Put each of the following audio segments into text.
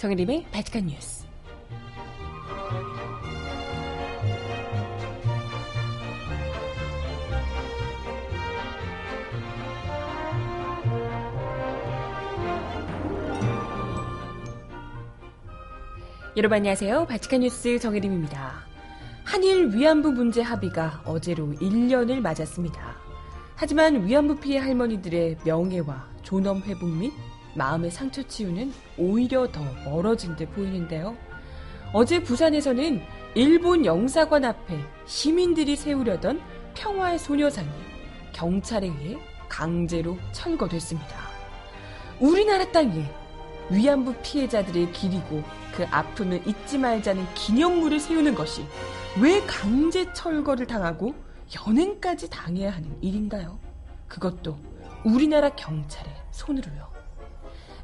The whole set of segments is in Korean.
정혜림의 바티칸 뉴스. 여러분 안녕하세요. 바티칸 뉴스 정혜림입니다. 한일 위안부 문제 합의가 어제로 1년을 맞았습니다. 하지만 위안부 피해 할머니들의 명예와 존엄 회복 및 마음의 상처 치유는 오히려 더 멀어진 듯 보이는데요. 어제 부산에서는 일본 영사관 앞에 시민들이 세우려던 평화의 소녀상이 경찰에 의해 강제로 철거됐습니다. 우리나라 땅에 위안부 피해자들의 길이고 그 아픔을 잊지 말자는 기념물을 세우는 것이 왜 강제 철거를 당하고 연행까지 당해야 하는 일인가요? 그것도 우리나라 경찰의 손으로요.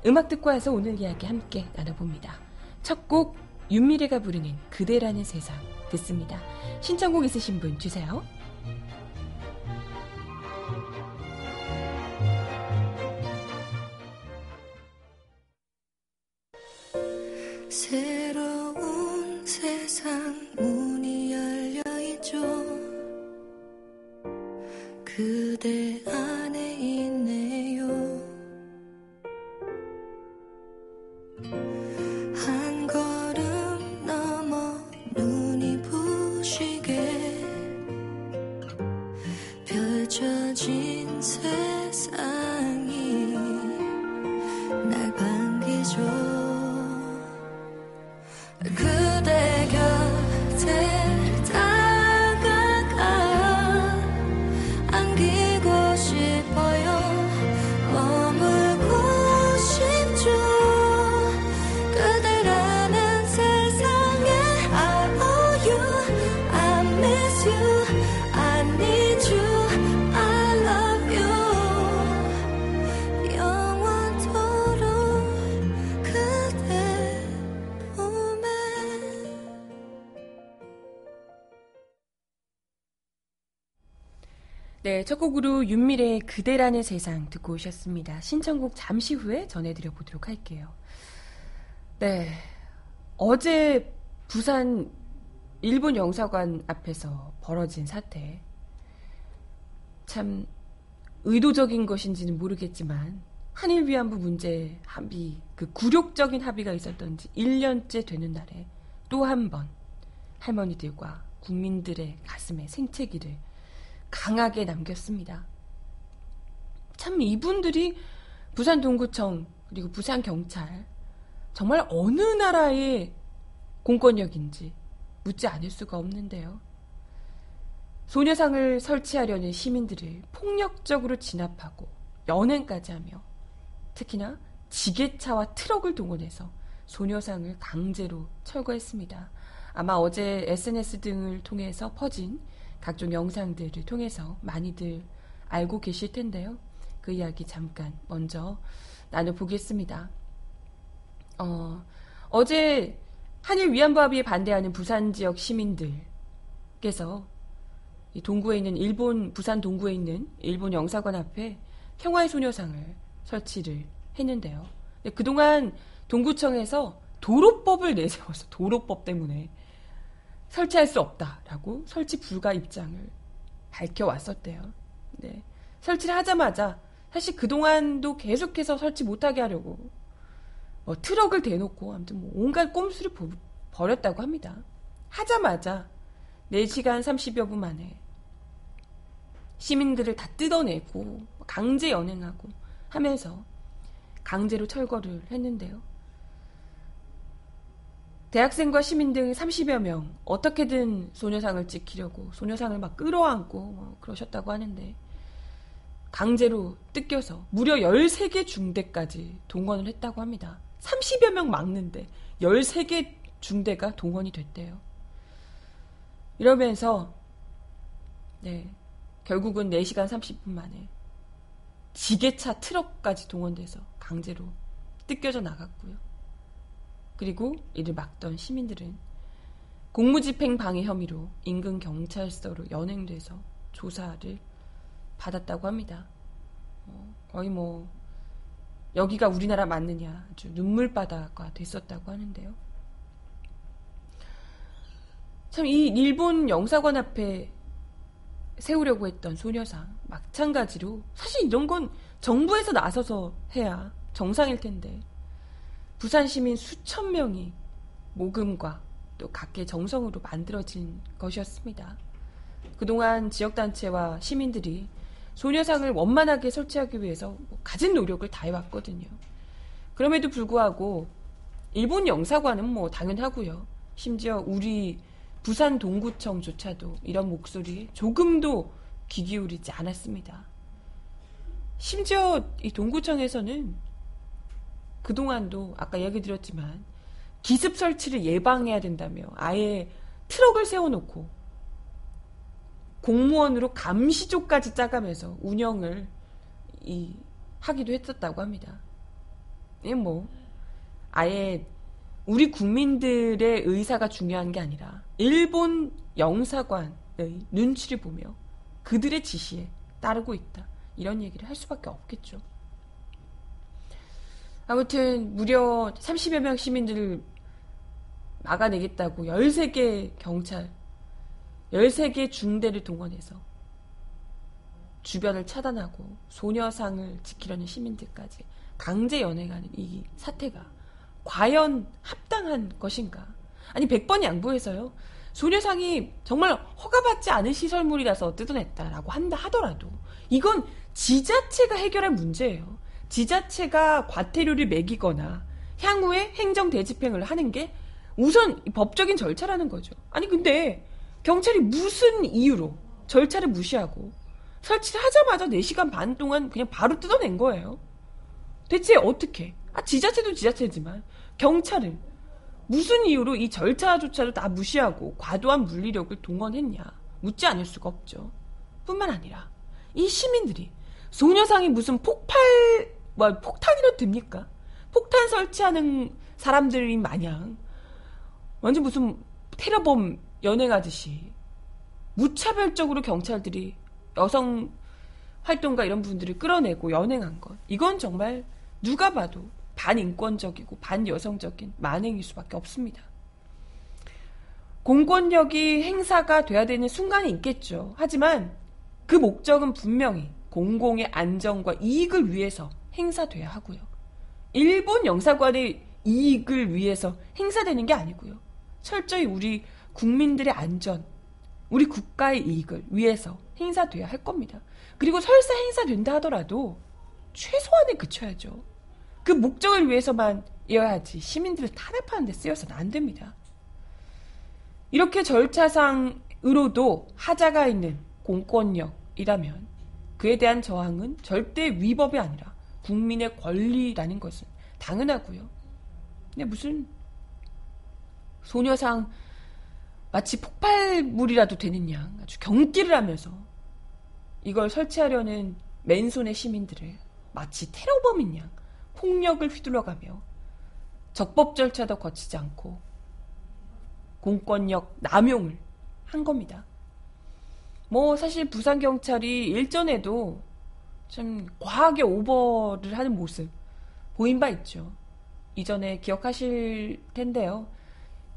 음악 듣고 와서 오늘 이야기 함께 나눠봅니다. 첫 곡 윤미래가 부르는 그대라는 세상 듣습니다. 신청곡 있으신 분 주세요. 새로운 세상 문이 열려 있죠. 그대 안 네, 첫 곡으로 윤미래의 그대라는 세상 듣고 오셨습니다. 신청곡 잠시 후에 전해드려 보도록 할게요. 네, 어제 부산 일본 영사관 앞에서 벌어진 사태. 참 의도적인 것인지는 모르겠지만 한일 위안부 문제 합의, 그 굴욕적인 합의가 있었던 지 1년째 되는 날에 또 한 번 할머니들과 국민들의 가슴에 생채기를 강하게 남겼습니다. 참 이분들이 부산 동구청 그리고 부산 경찰 정말 어느 나라의 공권력인지 묻지 않을 수가 없는데요. 소녀상을 설치하려는 시민들을 폭력적으로 진압하고 연행까지 하며 특히나 지게차와 트럭을 동원해서 소녀상을 강제로 철거했습니다. 아마 어제 SNS 등을 통해서 퍼진 각종 영상들을 통해서 많이들 알고 계실 텐데요. 그 이야기 잠깐 먼저 나눠보겠습니다. 어, 어제 한일 위안부 합의에 반대하는 부산 지역 시민들께서 이 동구에 있는 일본 부산 동구에 있는 일본 영사관 앞에 평화의 소녀상을 설치를 했는데요. 그동안 동구청에서 도로법을 내세워서 도로법 때문에 설치할 수 없다라고 설치 불가 입장을 밝혀왔었대요. 네. 설치를 하자마자 사실 그동안도 계속해서 설치 못하게 하려고 뭐 트럭을 대놓고 아무튼 뭐 온갖 꼼수를 부- 벌였다고 합니다. 하자마자 4시간 30여 분 만에 시민들을 다 뜯어내고 강제 연행하고 하면서 강제로 철거를 했는데요. 대학생과 시민 등 30여 명 어떻게든 소녀상을 지키려고 소녀상을 막 끌어안고 뭐 그러셨다고 하는데 강제로 뜯겨서 무려 13개 중대까지 동원을 했다고 합니다. 30여 명 막는데 13개 중대가 동원이 됐대요. 이러면서 네, 결국은 4시간 30분 만에 지게차 트럭까지 동원돼서 강제로 뜯겨져 나갔고요. 그리고 이를 막던 시민들은 공무집행 방해 혐의로 인근 경찰서로 연행돼서 조사를 받았다고 합니다. 어, 거의 뭐 여기가 우리나라 맞느냐 아주 눈물바다가 됐었다고 하는데요. 참 이 일본 영사관 앞에 세우려고 했던 소녀상 마찬가지로 사실 이런 건 정부에서 나서서 해야 정상일 텐데 부산 시민 수천 명이 모금과 또 각계 정성으로 만들어진 것이었습니다. 그동안 지역단체와 시민들이 소녀상을 원만하게 설치하기 위해서 뭐 가진 노력을 다해왔거든요. 그럼에도 불구하고 일본 영사관은 뭐 당연하고요. 심지어 우리 부산 동구청조차도 이런 목소리에 조금도 귀 기울이지 않았습니다. 심지어 이 동구청에서는 그동안도 아까 얘기 드렸지만 기습 설치를 예방해야 된다며 아예 트럭을 세워놓고 공무원으로 감시조까지 짜가면서 운영을 이, 하기도 했었다고 합니다. 이 뭐, 아예 우리 국민들의 의사가 중요한 게 아니라 일본 영사관의 눈치를 보며 그들의 지시에 따르고 있다. 이런 얘기를 할 수밖에 없겠죠. 아무튼 무려 30여 명 시민들을 막아내겠다고 13개 경찰, 13개 중대를 동원해서 주변을 차단하고 소녀상을 지키려는 시민들까지 강제 연행하는 이 사태가 과연 합당한 것인가? 아니 100번 양보해서요. 소녀상이 정말 허가받지 않은 시설물이라서 뜯어냈다라고 한다 하더라도 이건 지자체가 해결할 문제예요. 지자체가 과태료를 매기거나 향후에 행정 대집행을 하는 게 우선 법적인 절차라는 거죠. 아니 근데 경찰이 무슨 이유로 절차를 무시하고 설치를 하자마자 4시간 반 동안 그냥 바로 뜯어낸 거예요. 대체 어떻게? 아 지자체도 지자체지만 경찰은 무슨 이유로 이 절차조차도 다 무시하고 과도한 물리력을 동원했냐 묻지 않을 수가 없죠. 뿐만 아니라 이 시민들이 소녀상이 무슨 폭발 뭐 폭탄이라 됩니까? 폭탄 설치하는 사람들이 마냥 완전 무슨 테러범 연행하듯이 무차별적으로 경찰들이 여성 활동가 이런 분들을 끌어내고 연행한 것. 이건 정말 누가 봐도 반인권적이고 반여성적인 만행일 수밖에 없습니다. 공권력이 행사가 돼야 되는 순간이 있겠죠. 하지만 그 목적은 분명히 공공의 안정과 이익을 위해서 행사돼야 하고요. 일본 영사관의 이익을 위해서 행사되는 게 아니고요. 철저히 우리 국민들의 안전, 우리 국가의 이익을 위해서 행사돼야 할 겁니다. 그리고 설사 행사된다 하더라도 최소한에 그쳐야죠. 그 목적을 위해서만 이어야지 시민들을 탄압하는 데 쓰여서는 안 됩니다. 이렇게 절차상으로도 하자가 있는 공권력이라면 그에 대한 저항은 절대 위법이 아니라 국민의 권리라는 것은 당연하고요. 근데 무슨 소녀상 마치 폭발물이라도 되는 양 아주 경기를 하면서 이걸 설치하려는 맨손의 시민들을 마치 테러범인 양 폭력을 휘둘러가며 적법 절차도 거치지 않고 공권력 남용을 한 겁니다. 뭐 사실 부산 경찰이 일전에도 좀 과하게 오버를 하는 모습 보인 바 있죠. 이전에 기억하실 텐데요.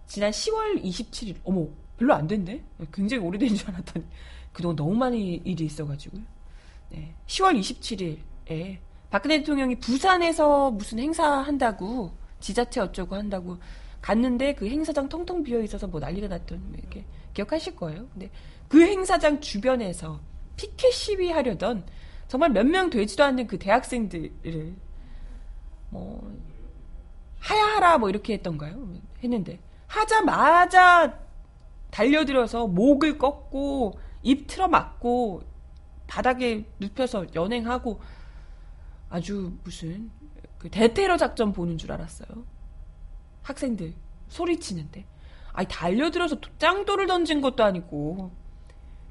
지난 10월 27일, 어머, 별로 안 됐네? 굉장히 오래된 줄 알았더니 그동안 너무 많이 일이 있어가지고요. 네, 10월 27일에 박근혜 대통령이 부산에서 무슨 행사 한다고 지자체 어쩌고 한다고 갔는데 그 행사장 텅텅 비어 있어서 뭐 난리가 났던 뭐 이렇게 기억하실 거예요. 근데 그 행사장 주변에서 피켓 시위 하려던 정말 몇 명 되지도 않는 그 대학생들을 뭐 하야하라 뭐 이렇게 했던가요? 했는데 하자마자 달려들어서 목을 꺾고 입 틀어 막고 바닥에 눕혀서 연행하고 아주 무슨 그 대테러 작전 보는 줄 알았어요. 학생들 소리치는데 아니 달려들어서 짱돌을 던진 것도 아니고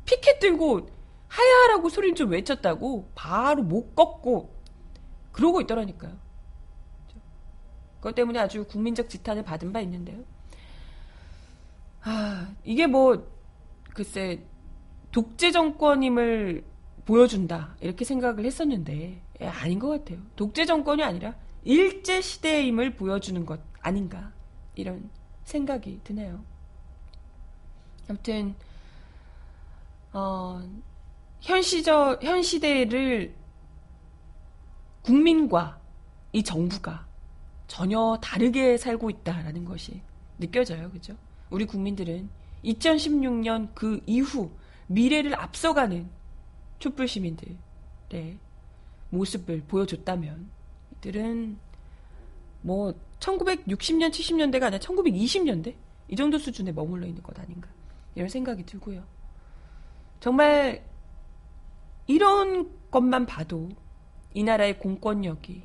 피켓 들고 하야하라고 소리를 좀 외쳤다고 바로 못 꺾고 그러고 있더라니까요. 그것 때문에 아주 국민적 지탄을 받은 바 있는데요. 아, 이게 뭐, 글쎄, 독재 정권임을 보여준다. 이렇게 생각을 했었는데, 예, 아닌 것 같아요. 독재 정권이 아니라 일제 시대임을 보여주는 것 아닌가 이런 생각이 드네요. 아무튼 어, 현 시절 현 시대를 국민과 이 정부가 전혀 다르게 살고 있다라는 것이 느껴져요. 그죠? 우리 국민들은 2016년 그 이후 미래를 앞서가는 촛불 시민들의 모습을 보여줬다면 이들은 뭐 1960년, 70년대가 아니라 1920년대 이 정도 수준에 머물러 있는 것 아닌가 이런 생각이 들고요. 정말 이런 것만 봐도 이 나라의 공권력이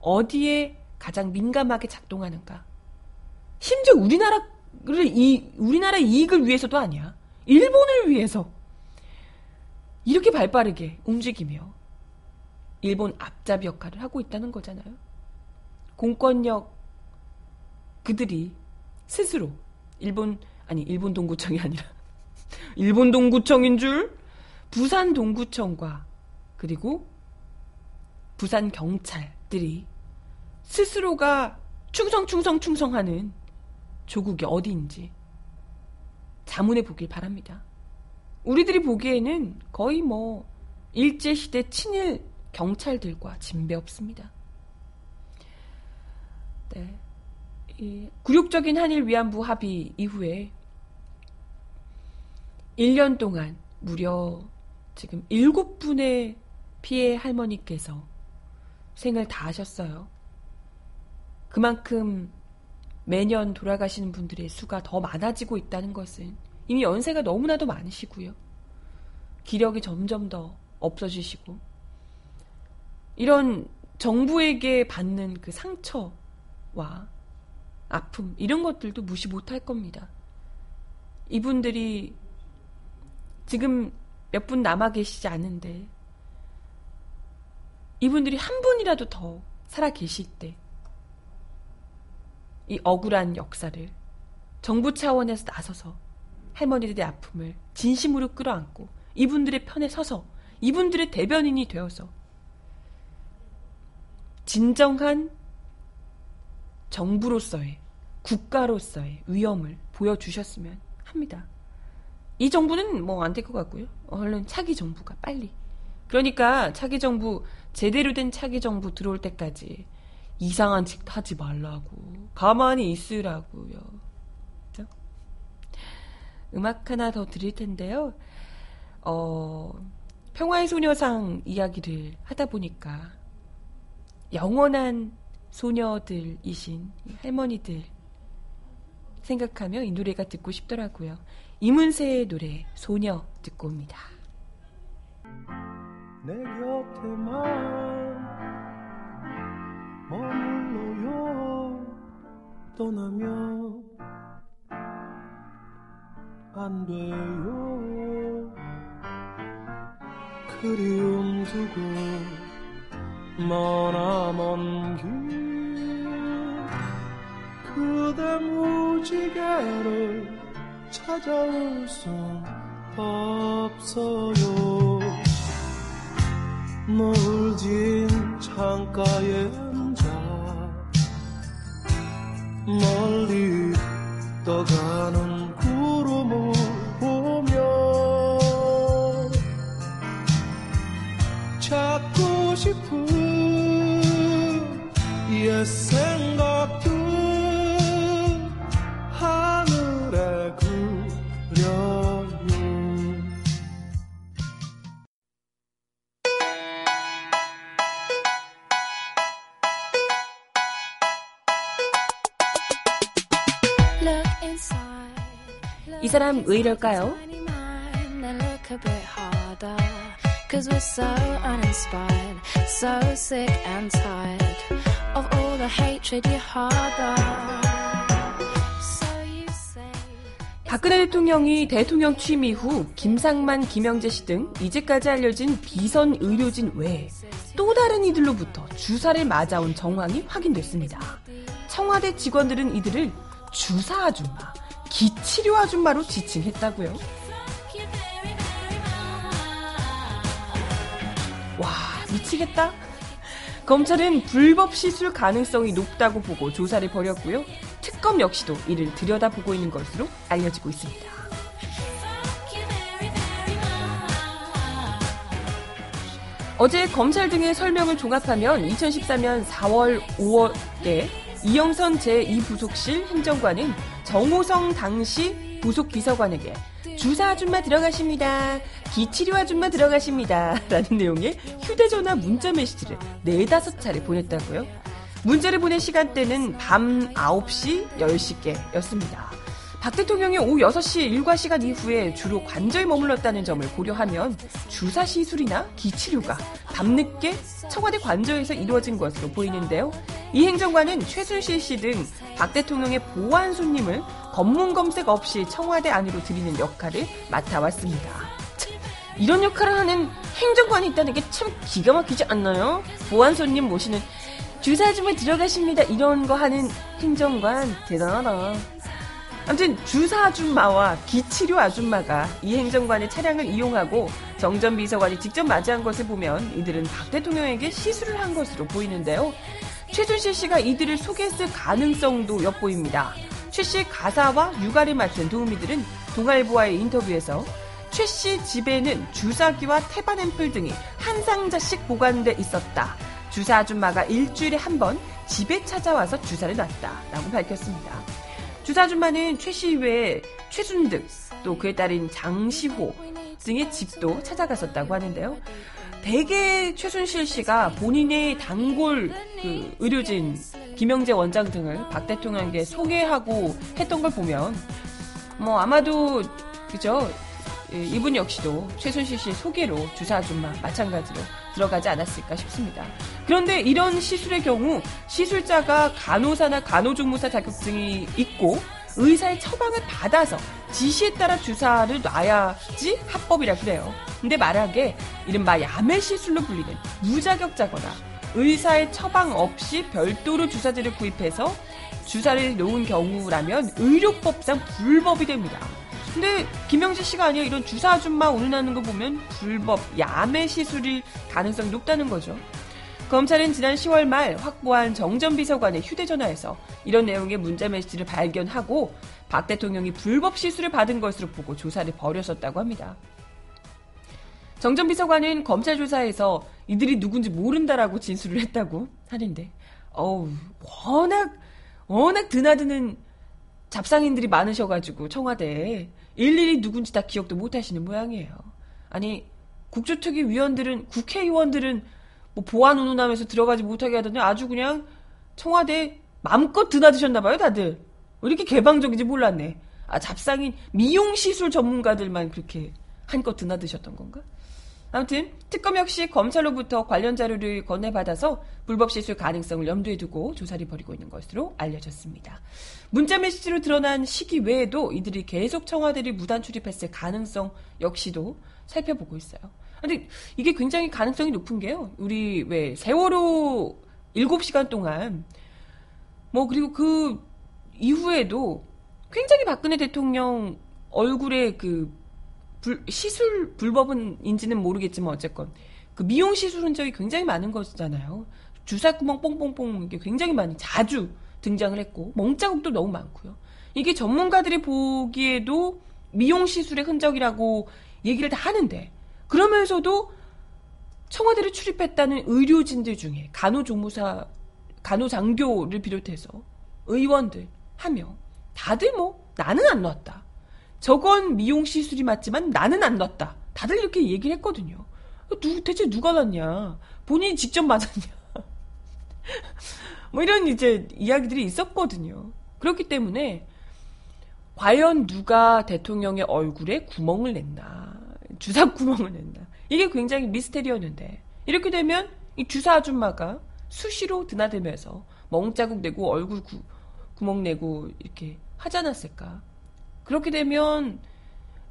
어디에 가장 민감하게 작동하는가. 심지어 우리나라를 이 우리나라 이익을 위해서도 아니야. 일본을 위해서 이렇게 발빠르게 움직이며 일본 앞잡이 역할을 하고 있다는 거잖아요. 공권력 그들이 스스로 일본 아니 일본 동구청이 아니라 일본 동구청인 줄 부산 동구청과 그리고 부산 경찰들이 스스로가 충성 충성 충성하는 조국이 어디인지 자문해 보길 바랍니다. 우리들이 보기에는 거의 뭐 일제시대 친일 경찰들과 진배 없습니다. 네. 이 굴욕적인 한일 위안부 합의 이후에 1년 동안 무려 지금 7분의 피해 할머니께서 생을 다하셨어요. 그만큼 매년 돌아가시는 분들의 수가 더 많아지고 있다는 것은 이미 연세가 너무나도 많으시고요. 기력이 점점 더 없어지시고 이런 정부에게 받는 그 상처와 아픔 이런 것들도 무시 못할 겁니다. 이분들이 지금 몇 분 남아 계시지 않은데 이분들이 한 분이라도 더 살아 계실 때 이 억울한 역사를 정부 차원에서 나서서 할머니들의 아픔을 진심으로 끌어안고 이분들의 편에 서서 이분들의 대변인이 되어서 진정한 정부로서의 국가로서의 위험을 보여주셨으면 합니다. 이 정부는 뭐 안 될 것 같고요. 얼른 차기 정부가 빨리. 그러니까 차기 정부 제대로 된 차기 정부 들어올 때까지 이상한 짓 하지 말라고 가만히 있으라고요. 그죠? 음악 하나 더 드릴 텐데요. 어, 평화의 소녀상 이야기를 하다 보니까 영원한 소녀들이신 할머니들 생각하며 이 노래가 듣고 싶더라고요. 이문세의 노래 소녀 듣고 옵니다. 내 곁에만 머물러요 떠나면 안 돼요 그리움 두고 머나먼 길 그대 무지개를 찾아올 수 없어요. 멀진 창가에 앉아 멀리 떠가는 이럴까요? 박근혜 대통령이 대통령 취임 이후 김상만, 김영재 씨 등 이제까지 알려진 비선 의료진 외에 또 다른 이들로부터 주사를 맞아온 정황이 확인됐습니다. 청와대 직원들은 이들을 주사 아줌마, 기치료 아줌마로 지칭했다고요. 와, 미치겠다. 검찰은 불법 시술 가능성이 높다고 보고 조사를 벌였고요. 특검 역시도 이를 들여다보고 있는 것으로 알려지고 있습니다. 어제 검찰 등의 설명을 종합하면 2014년 4월 5월에 이영선 제2부속실 행정관은 정호성 당시 부속 비서관에게 주사 아줌마 들어가십니다. 기치료 아줌마 들어가십니다. 라는 내용의 휴대전화 문자 메시지를 네다섯 차례 보냈다고요. 문자를 보낸 시간대는 밤 9시, 10시께였습니다. 박 대통령이 오후 6시 일과 시간 이후에 주로 관저에 머물렀다는 점을 고려하면 주사 시술이나 기치료가 밤늦게 청와대 관저에서 이루어진 것으로 보이는데요. 이 행정관은 최순실 씨 등 박 대통령의 보안 손님을 검문 검색 없이 청와대 안으로 들이는 역할을 맡아왔습니다. 이런 역할을 하는 행정관이 있다는 게 참 기가 막히지 않나요? 보안 손님 모시는 주사 좀 들어가십니다. 이런 거 하는 행정관 대단하다. 아무튼 주사 아줌마와 기치료 아줌마가 이 행정관의 차량을 이용하고 정전 비서관이 직접 맞이한 것을 보면 이들은 박 대통령에게 시술을 한 것으로 보이는데요. 최순실 씨가 이들을 소개했을 가능성도 엿보입니다. 최 씨 가사와 육아를 맡은 도우미들은 동아일보와의 인터뷰에서 최 씨 집에는 주사기와 태반 앰플 등이 한 상자씩 보관돼 있었다. 주사 아줌마가 일주일에 한 번 집에 찾아와서 주사를 놨다라고 밝혔습니다. 주사 아줌마는 최씨 외에 최순득 또 그에 따른 장시호 등의 집도 찾아갔었다고 하는데요. 대개 최순실 씨가 본인의 단골 그 의료진 김영재 원장 등을 박 대통령에게 소개하고 했던 걸 보면 뭐 아마도 그죠 예, 이분 역시도 최순실 씨 소개로 주사 아줌마 마찬가지로 들어가지 않았을까 싶습니다. 그런데 이런 시술의 경우 시술자가 간호사나 간호조무사 자격증이 있고 의사의 처방을 받아서 지시에 따라 주사를 놔야지 합법이라 그래요. 근데 말하게 이른바 야매 시술로 불리는 무자격자거나 의사의 처방 없이 별도로 주사제를 구입해서 주사를 놓은 경우라면 의료법상 불법이 됩니다. 근데 김영지 씨가 아니라 이런 주사 아줌마 운운하는 거 보면 불법 야매 시술일 가능성이 높다는 거죠. 검찰은 지난 10월 말 확보한 정전 비서관의 휴대전화에서 이런 내용의 문자 메시지를 발견하고 박 대통령이 불법 시술을 받은 것으로 보고 조사를 벌였었다고 합니다. 정전 비서관은 검찰 조사에서 이들이 누군지 모른다라고 진술을 했다고 하는데, 어우, 워낙, 워낙 드나드는 잡상인들이 많으셔가지고 청와대에 일일이 누군지 다 기억도 못 하시는 모양이에요. 아니, 국조특위 위원들은, 국회의원들은 뭐 보안 운운하면서 들어가지 못하게 하더니 아주 그냥 청와대 마음껏 드나드셨나봐요, 다들. 왜 이렇게 개방적인지 몰랐네. 아, 잡상인 미용시술 전문가들만 그렇게 한껏 드나드셨던 건가? 아무튼 특검 역시 검찰로부터 관련 자료를 건네받아서 불법 시술 가능성을 염두에 두고 조사를 벌이고 있는 것으로 알려졌습니다. 문자 메시지로 드러난 시기 외에도 이들이 계속 청와대를 무단 출입했을 가능성 역시도 살펴보고 있어요. 근데 이게 굉장히 가능성이 높은 게요. 우리 왜 세월호 7시간 동안 뭐 그리고 그 이후에도 굉장히 박근혜 대통령 얼굴에 그 불, 시술 불법은인지는 모르겠지만 어쨌건 그 미용 시술 흔적이 굉장히 많은 거잖아요. 주사 구멍 뽕뽕뽕 이게 굉장히 많이 자주 등장을 했고 멍자국도 너무 많고요. 이게 전문가들이 보기에도 미용 시술의 흔적이라고 얘기를 다 하는데 그러면서도 청와대를 출입했다는 의료진들 중에 간호조무사, 간호장교를 비롯해서 의원들 하며 다들 뭐 나는 안 놨다. 저건 미용 시술이 맞지만 나는 안 놨다. 다들 이렇게 얘기를 했거든요. 누, 대체 누가 놨냐? 본인이 직접 맞았냐? 뭐 이런 이제 이야기들이 있었거든요. 그렇기 때문에 과연 누가 대통령의 얼굴에 구멍을 냈나? 주사 구멍을 냈나? 이게 굉장히 미스테리였는데 이렇게 되면 이 주사 아줌마가 수시로 드나들면서 멍자국 내고 얼굴 구, 구멍 내고 이렇게 하지 않았을까? 그렇게 되면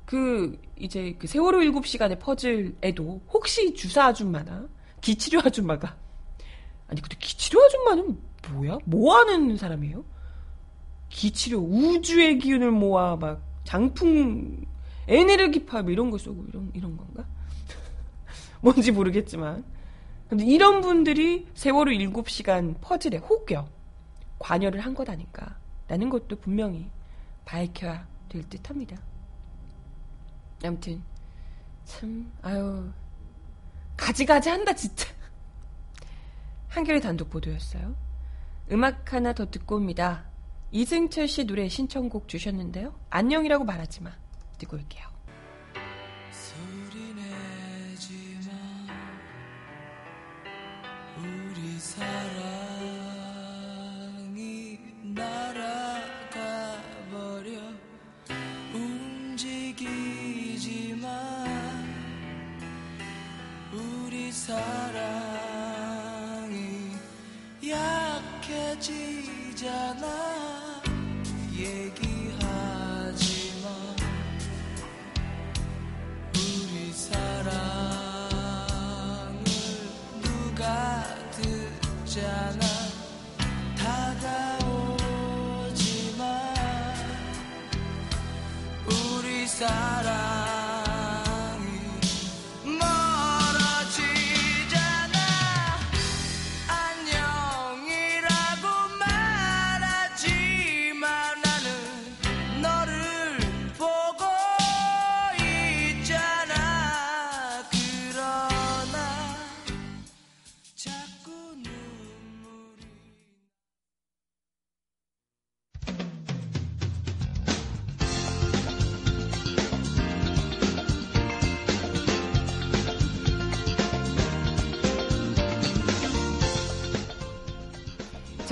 그 이제 그 세월호 7시간의 퍼즐에도 혹시 주사 아줌마나 기치료 아줌마가 아니 근데 기치료 아줌마는 뭐야? 뭐 하는 사람이에요? 기치료 우주의 기운을 모아 막 장풍 에네르기파 뭐 이런 거 쏘고 이런 이런 건가? 뭔지 모르겠지만 근데 이런 분들이 세월호 7시간 퍼즐에 혹여 관여를 한 것 아닌가. 라는 것도 분명히 밝혀야 될 듯 합니다. 아무튼, 참, 아유, 가지가지 한다, 진짜. 한겨레 단독 보도였어요. 음악 하나 더 듣고 옵니다. 이승철 씨 노래 신청곡 주셨는데요. 안녕이라고 말하지 마. 듣고 올게요. 사랑 사랑이 약해지잖아. 얘기하지마 우리 사랑을 누가 듣잖아. 다가오지마 우리 사랑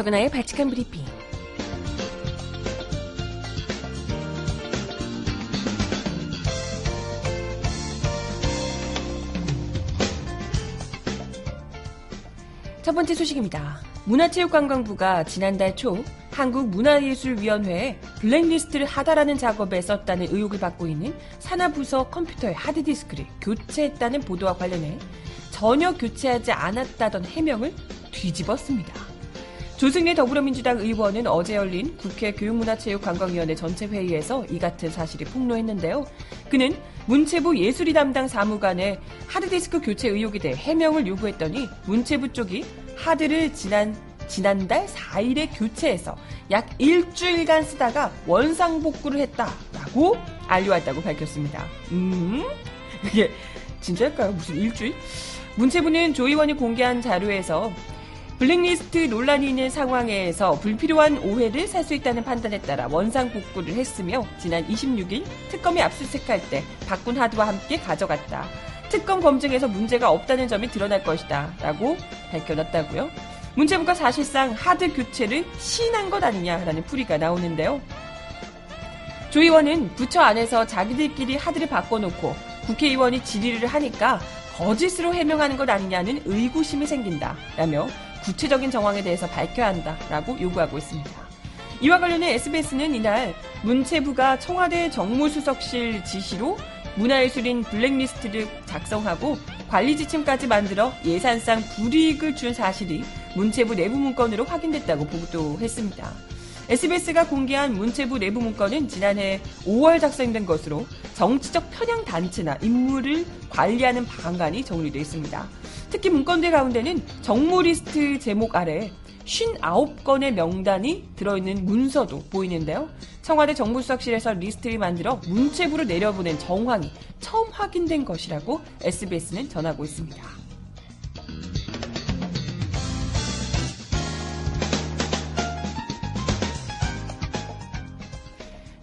적은아의 발칙한 브리핑. 첫 번째 소식입니다. 문화체육관광부가 지난달 초 한국문화예술위원회에 블랙리스트를 하다라는 작업에 썼다는 의혹을 받고 있는 산하부서 컴퓨터의 하드디스크를 교체했다는 보도와 관련해 전혀 교체하지 않았다던 해명을 뒤집었습니다. 조승래 더불어민주당 의원은 어제 열린 국회 교육문화체육관광위원회 전체 회의에서 이 같은 사실이 폭로했는데요. 그는 문체부 예술이 담당 사무관의 하드디스크 교체 의혹에 대해 해명을 요구했더니 문체부 쪽이 하드를 지난 지난달 4일에 교체해서 약 일주일간 쓰다가 원상 복구를 했다라고 알려왔다고 밝혔습니다. 음? 이게 진짜일까요? 무슨 일주일? 문체부는 조 의원이 공개한 자료에서 블랙리스트 논란이 있는 상황에서 불필요한 오해를 살 수 있다는 판단에 따라 원상 복구를 했으며 지난 26일 특검이 압수수색할 때 바꾼 하드와 함께 가져갔다. 특검 검증에서 문제가 없다는 점이 드러날 것이다. 라고 밝혀놨다고요. 문체부가 사실상 하드 교체를 시인한 것 아니냐라는 풀이가 나오는데요. 조 의원은 부처 안에서 자기들끼리 하드를 바꿔놓고 국회의원이 질의를 하니까 거짓으로 해명하는 것 아니냐는 의구심이 생긴다. 라며 구체적인 정황에 대해서 밝혀야 한다라고 요구하고 있습니다. 이와 관련해 SBS는 이날 문체부가 청와대 정무수석실 지시로 문화예술인 블랙리스트를 작성하고 관리 지침까지 만들어 예산상 불이익을 준 사실이 문체부 내부 문건으로 확인됐다고 보도했습니다. SBS가 공개한 문체부 내부 문건은 지난해 5월 작성된 것으로 정치적 편향 단체나 인물을 관리하는 방안이 정리되어 있습니다. 특히 문건들 가운데는 정모 리스트 제목 아래 59건의 명단이 들어있는 문서도 보이는데요. 청와대 정무수석실에서 리스트를 만들어 문체부로 내려보낸 정황이 처음 확인된 것이라고 SBS는 전하고 있습니다.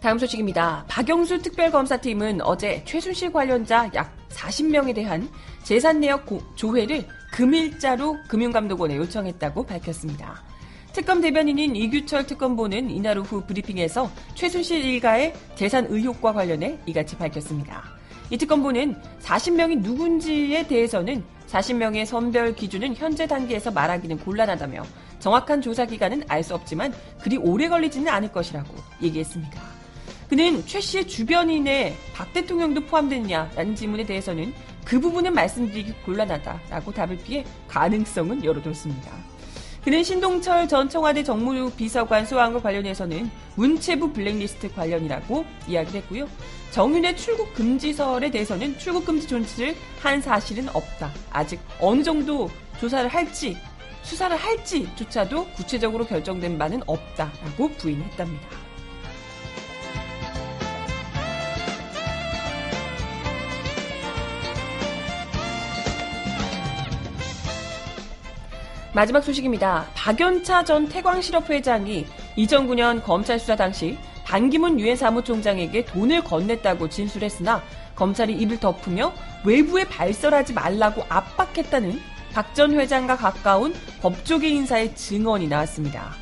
다음 소식입니다. 박영수 특별검사팀은 어제 최순실 관련자 약 40명에 대한 재산 내역 고- 조회를 금일자로 금융감독원에 요청했다고 밝혔습니다. 특검 대변인인 이규철 특검보는 이날 오후 브리핑에서 최순실 일가의 재산 의혹과 관련해 이같이 밝혔습니다. 이 특검보는 40명이 누군지에 대해서는 40명의 선별 기준은 현재 단계에서 말하기는 곤란하다며 정확한 조사 기간은 알 수 없지만 그리 오래 걸리지는 않을 것이라고 얘기했습니다. 그는 최 씨의 주변인에 박 대통령도 포함됐냐라는 질문에 대해서는 그 부분은 말씀드리기 곤란하다라고 답을 피해 가능성은 열어뒀습니다. 그는 신동철 전 청와대 정무비서관 소환과 관련해서는 문체부 블랙리스트 관련이라고 이야기를 했고요. 정윤의 출국 금지설에 대해서는 출국 금지 조치를 한 사실은 없다. 아직 어느 정도 조사를 할지 수사를 할지조차도 구체적으로 결정된 바는 없다라고 부인했답니다. 마지막 소식입니다. 박연차 전 태광실업 회장이 2009년 검찰 수사 당시 반기문 유엔 사무총장에게 돈을 건넸다고 진술했으나 검찰이 이를 덮으며 외부에 발설하지 말라고 압박했다는 박 전 회장과 가까운 법조계 인사의 증언이 나왔습니다.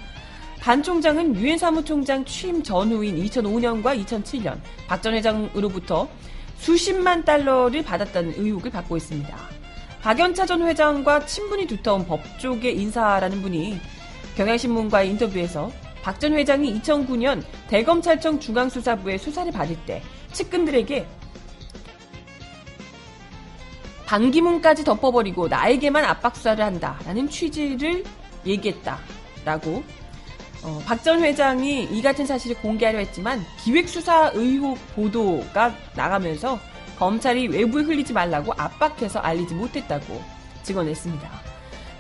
반 총장은 유엔 사무총장 취임 전후인 2005년과 2007년 박 전 회장으로부터 수십만 달러를 받았다는 의혹을 받고 있습니다. 박연차 전 회장과 친분이 두터운 법조계 인사라는 분이 경향신문과의 인터뷰에서 박 전 회장이 2009년 대검찰청 중앙수사부의 수사를 받을 때 측근들에게 반기문까지 덮어버리고 나에게만 압박 수사를 한다라는 취지를 얘기했다라고 어, 박 전 회장이 이 같은 사실을 공개하려 했지만 기획수사 의혹 보도가 나가면서 검찰이 외부에 흘리지 말라고 압박해서 알리지 못했다고 증언했습니다.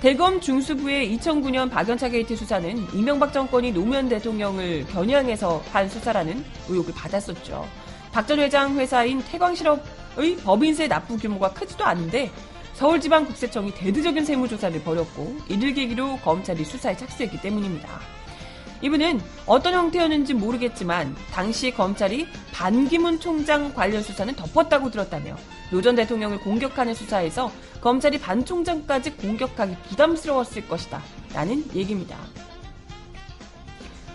대검 중수부의 2009년 박연차 게이트 수사는 이명박 정권이 노무현 대통령을 겨냥해서 한 수사라는 의혹을 받았었죠. 박 전 회장 회사인 태광실업의 법인세 납부 규모가 크지도 않은데 서울지방국세청이 대대적인 세무조사를 벌였고 이를 계기로 검찰이 수사에 착수했기 때문입니다. 이분은 어떤 형태였는지 모르겠지만 당시 검찰이 반기문 총장 관련 수사는 덮었다고 들었다며 노 전 대통령을 공격하는 수사에서 검찰이 반 총장까지 공격하기 부담스러웠을 것이다. 라는 얘기입니다.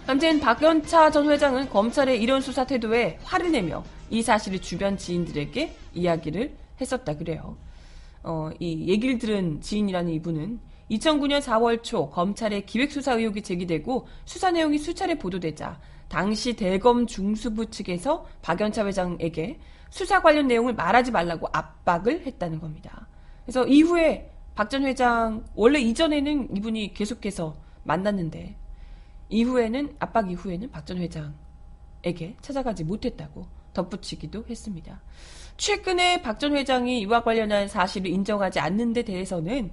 아무튼 박연차 전 회장은 검찰의 이런 수사 태도에 화를 내며 이 사실을 주변 지인들에게 이야기를 했었다 그래요. 어, 이 얘기를 들은 지인이라는 이분은 2009년 4월 초 검찰의 기획수사 의혹이 제기되고 수사 내용이 수차례 보도되자 당시 대검 중수부 측에서 박연차 회장에게 수사 관련 내용을 말하지 말라고 압박을 했다는 겁니다. 그래서 이후에 박 전 회장 원래 이전에는 이분이 계속해서 만났는데 이후에는 압박 이후에는 박 전 회장에게 찾아가지 못했다고 덧붙이기도 했습니다. 최근에 박 전 회장이 이와 관련한 사실을 인정하지 않는 데 대해서는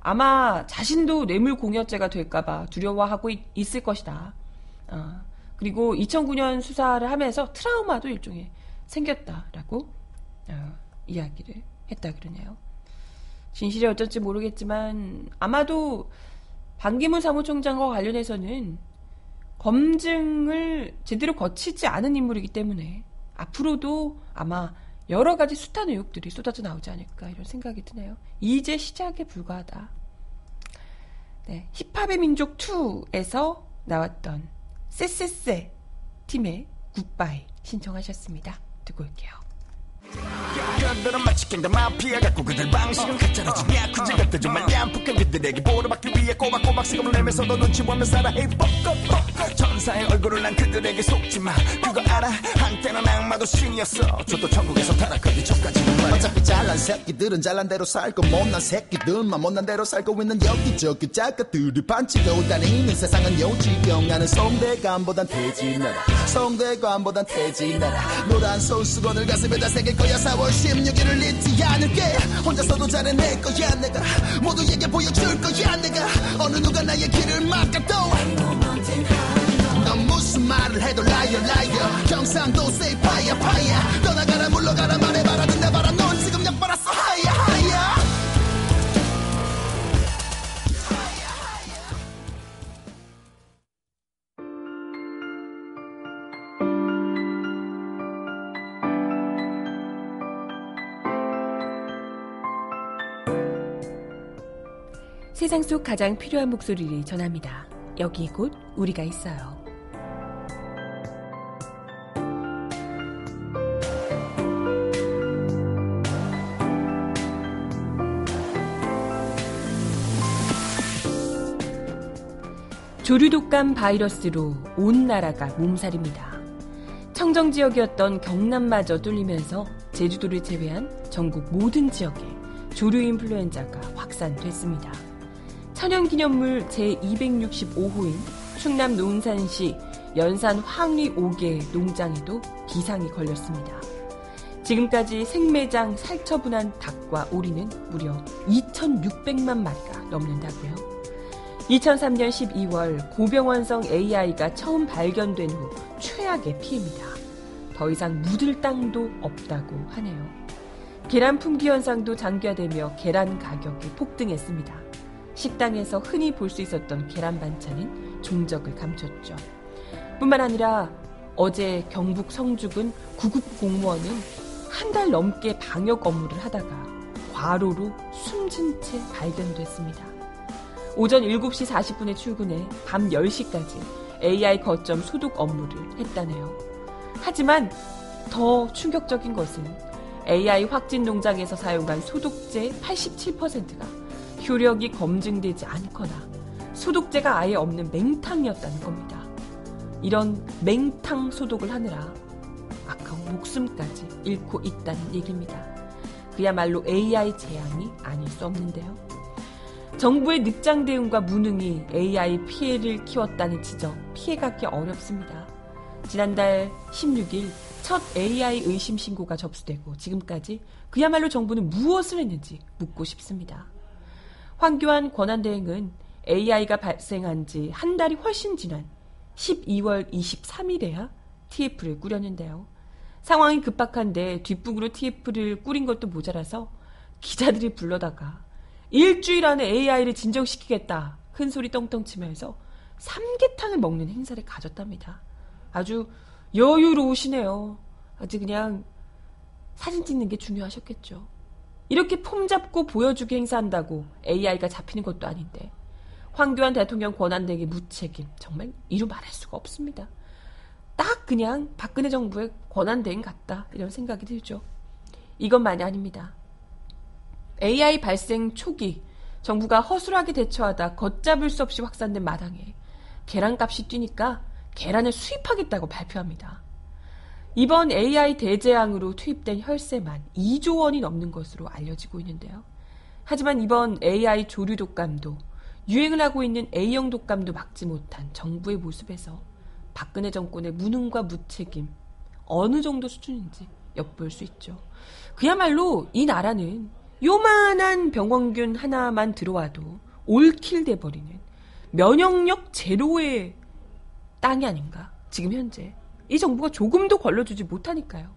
아마 자신도 뇌물 공여죄가 될까봐 두려워하고 있, 을 것이다. 어, 그리고 2009년 수사를 하면서 트라우마도 일종의 생겼다라고 어, 이야기를 했다 그러네요. 진실이 어쩔지 모르겠지만 아마도 반기문 사무총장과 관련해서는 검증을 제대로 거치지 않은 인물이기 때문에 앞으로도 아마 여러 가지 숱한 의혹들이 쏟아져 나오지 않을까 이런 생각이 드네요. 이제 시작에 불과하다. 네, 힙합의 민족 2에서 나왔던 쎄쎄쎄 팀의 굿바이 신청하셨습니다. 듣고 올게요. 그들은 마치 마피아 같고 그들 방식은 가짜라지. 야쿠자 같아 정말 얌폭한 그들에게 보호받기 위해 꼬박꼬박 세금을 내면서도 눈치 보며 살아 헤이 뻑뻑뻑 천사의 얼굴을 난 그들에게 속지마. 그거 알아? 한때는 악마도 신이었어. 저도 천국에서 타락하기 전까지는 말야. 어차피 잘난 새끼들은 잘난 대로 살고 못난 새끼들만 못난 대로 살고 있는 여기저기 작가들이 반치고 다니는 세상은 요지경하는 성대감보단 태진나라. 성대감보단 태진나라. 노란 손수건을 가슴에다 새길 거야. 4월 16일을 잊지 않을게. 혼자서도 잘해낼 거야 내가. 모두에게 보여줄 거야 내가. 어느 누가 나의 길을 막아도 넌 무슨 말을 해도 라이어 라이어 경상도 say 파이어 파이어 떠나가라 물러가라 말해 세상 속 가장 필요한 목소리를 전합니다. 여기 곧 우리가 있어요. 조류 독감 바이러스로 온 나라가 몸살입니다. 청정 지역이었던 경남마저 뚫리면서 제주도를 제외한 전국 모든 지역에 조류 인플루엔자가 확산됐습니다. 천연기념물 제265호인 충남 논산시 연산 황리 5개 농장에도 비상이 걸렸습니다. 지금까지 생매장 살처분한 닭과 오리는 무려 2,600만 마리가 넘는다고요. 2003년 12월 고병원성 AI가 처음 발견된 후 최악의 피해입니다. 더 이상 묻을 땅도 없다고 하네요. 계란 품귀 현상도 장기화되며 계란 가격이 폭등했습니다. 식당에서 흔히 볼 수 있었던 계란 반찬은 종적을 감췄죠. 뿐만 아니라 어제 경북 성주군 구급 공무원은 한 달 넘게 방역 업무를 하다가 과로로 숨진 채 발견됐습니다. 오전 7시 40분에 출근해 밤 10시까지 AI 거점 소독 업무를 했다네요. 하지만 더 충격적인 것은 AI 확진 농장에서 사용한 소독제 87%가 효력이 검증되지 않거나 소독제가 아예 없는 맹탕이었다는 겁니다. 이런 맹탕 소독을 하느라 아까운 목숨까지 잃고 있다는 얘기입니다. 그야말로 AI 재앙이 아닐 수 없는데요. 정부의 늑장 대응과 무능이 AI 피해를 키웠다는 지적 피해가기 어렵습니다. 지난달 16일 첫 AI 의심 신고가 접수되고 지금까지 그야말로 정부는 무엇을 했는지 묻고 싶습니다. 황교안 권한대행은 AI가 발생한 지 한 달이 훨씬 지난 12월 23일에야 TF를 꾸렸는데요. 상황이 급박한데 뒷북으로 TF를 꾸린 것도 모자라서 기자들이 불러다가 일주일 안에 AI를 진정시키겠다. 큰 소리 떵떵 치면서 삼계탕을 먹는 행사를 가졌답니다. 아주 여유로우시네요. 아주 그냥 사진 찍는 게 중요하셨겠죠. 이렇게 폼 잡고 보여주기 행사한다고 AI가 잡히는 것도 아닌데 황교안 대통령 권한대행의 무책임 정말 이루 말할 수가 없습니다. 딱 그냥 박근혜 정부의 권한대행 같다 이런 생각이 들죠. 이것만이 아닙니다. AI 발생 초기 정부가 허술하게 대처하다 걷잡을 수 없이 확산된 마당에 계란값이 뛰니까 계란을 수입하겠다고 발표합니다. 이번 AI 대재앙으로 투입된 혈세만 2조 원이 넘는 것으로 알려지고 있는데요. 하지만 이번 AI 조류 독감도 유행을 하고 있는 A형 독감도 막지 못한 정부의 모습에서 박근혜 정권의 무능과 무책임 어느 정도 수준인지 엿볼 수 있죠. 그야말로 이 나라는 요만한 병원균 하나만 들어와도 올킬 돼 버리는 면역력 제로의 땅이 아닌가. 지금 현재. 이 정부가 조금도 걸러주지 못하니까요.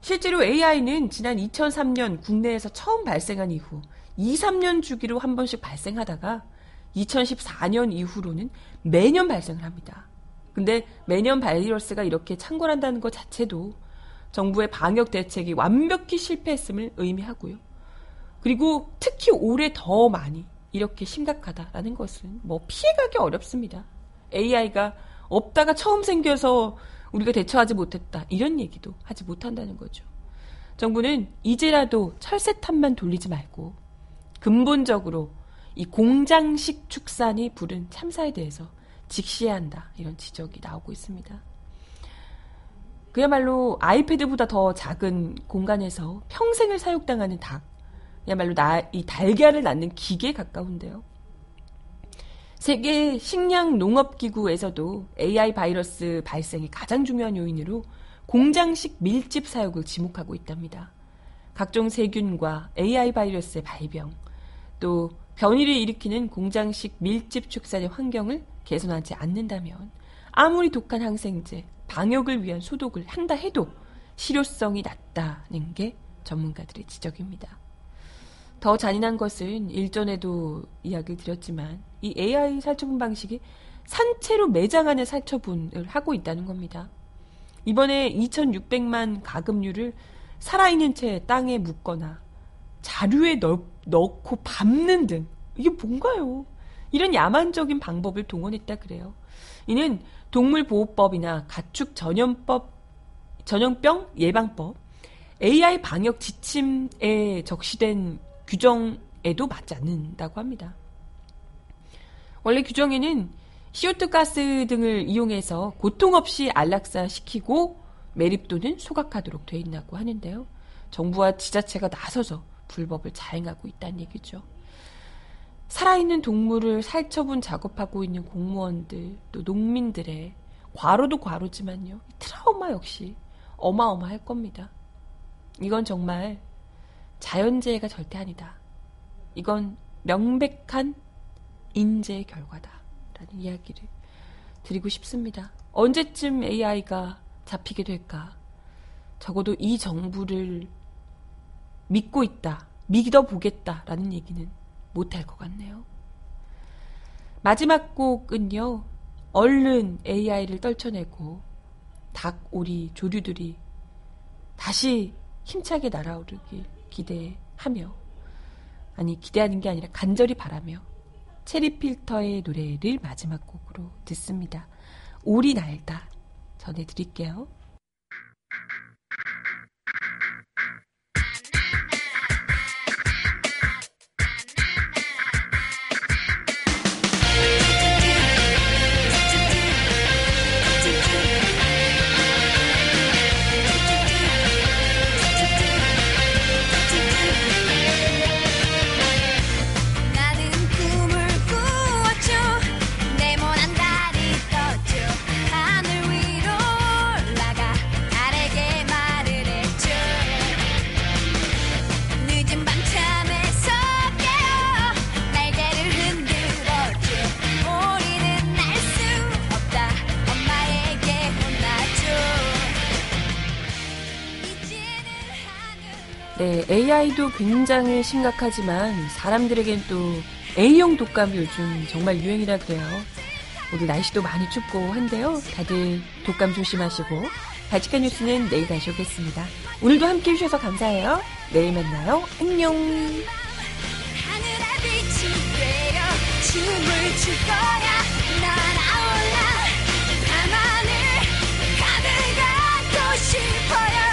실제로 AI는 지난 2003년 국내에서 처음 발생한 이후 2, 3년 주기로 한 번씩 발생하다가 2014년 이후로는 매년 발생을 합니다. 근데 매년 바이러스가 이렇게 창궐한다는 것 자체도 정부의 방역 대책이 완벽히 실패했음을 의미하고요. 그리고 특히 올해 더 많이 이렇게 심각하다라는 것은 뭐 피해가기 어렵습니다. AI가 없다가 처음 생겨서 우리가 대처하지 못했다. 이런 얘기도 하지 못한다는 거죠. 정부는 이제라도 철새탄만 돌리지 말고 근본적으로 이 공장식 축산이 부른 참사에 대해서 직시해야 한다. 이런 지적이 나오고 있습니다. 그야말로 아이패드보다 더 작은 공간에서 평생을 사육당하는 닭. 그야말로 나, 이 달걀을 낳는 기계에 가까운데요. 세계 식량 농업 기구에서도 AI 바이러스 발생이 가장 중요한 요인으로 공장식 밀집 사육을 지목하고 있답니다. 각종 세균과 AI 바이러스의 발병, 또 변이를 일으키는 공장식 밀집 축산의 환경을 개선하지 않는다면 아무리 독한 항생제, 방역을 위한 소독을 한다 해도 실효성이 낮다는 게 전문가들의 지적입니다. 더 잔인한 것은 일전에도 이야기를 드렸지만 이 AI 살처분 방식이 산채로 매장하는 살처분을 하고 있다는 겁니다. 이번에 2,600만 가금류를 살아있는 채 땅에 묻거나 자루에 넣, 넣고 밟는 등 이게 뭔가요? 이런 야만적인 방법을 동원했다 그래요. 이는 동물보호법이나 가축 전염법, 전염병 예방법, AI 방역 지침에 적시된 규정에도 맞지 않는다고 합니다. 원래 규정에는 시오트 가스 등을 이용해서 고통 없이 안락사 시키고 매립 또는 소각하도록 돼 있다고 하는데요. 정부와 지자체가 나서서 불법을 자행하고 있다는 얘기죠. 살아있는 동물을 살처분 작업하고 있는 공무원들, 또 농민들의 과로도 과로지만요. 트라우마 역시 어마어마할 겁니다. 이건 정말 자연재해가 절대 아니다. 이건 명백한 인재 결과다 라는 이야기를 드리고 싶습니다. 언제쯤 AI가 잡히게 될까? 적어도 이 정부를 믿고 있다, 믿어보겠다 라는 얘기는 못할 것 같네요. 마지막 곡은요, 얼른 AI를 떨쳐내고 닭, 오리, 조류들이 다시 힘차게 날아오르길 기대하며, 아니, 기대하는 게 아니라 간절히 바라며, 체리 필터의 노래를 마지막 곡으로 듣습니다. 오리 날다 전해드릴게요. AI도 굉장히 심각하지만 사람들에겐 또 A형 독감이 요즘 정말 유행이라 그래요. 오늘 날씨도 많이 춥고 한데요. 다들 독감 조심하시고 바지카 뉴스는 내일 다시 오겠습니다. 오늘도 함께 해주셔서 감사해요. 내일 만나요. 안녕. 싶어요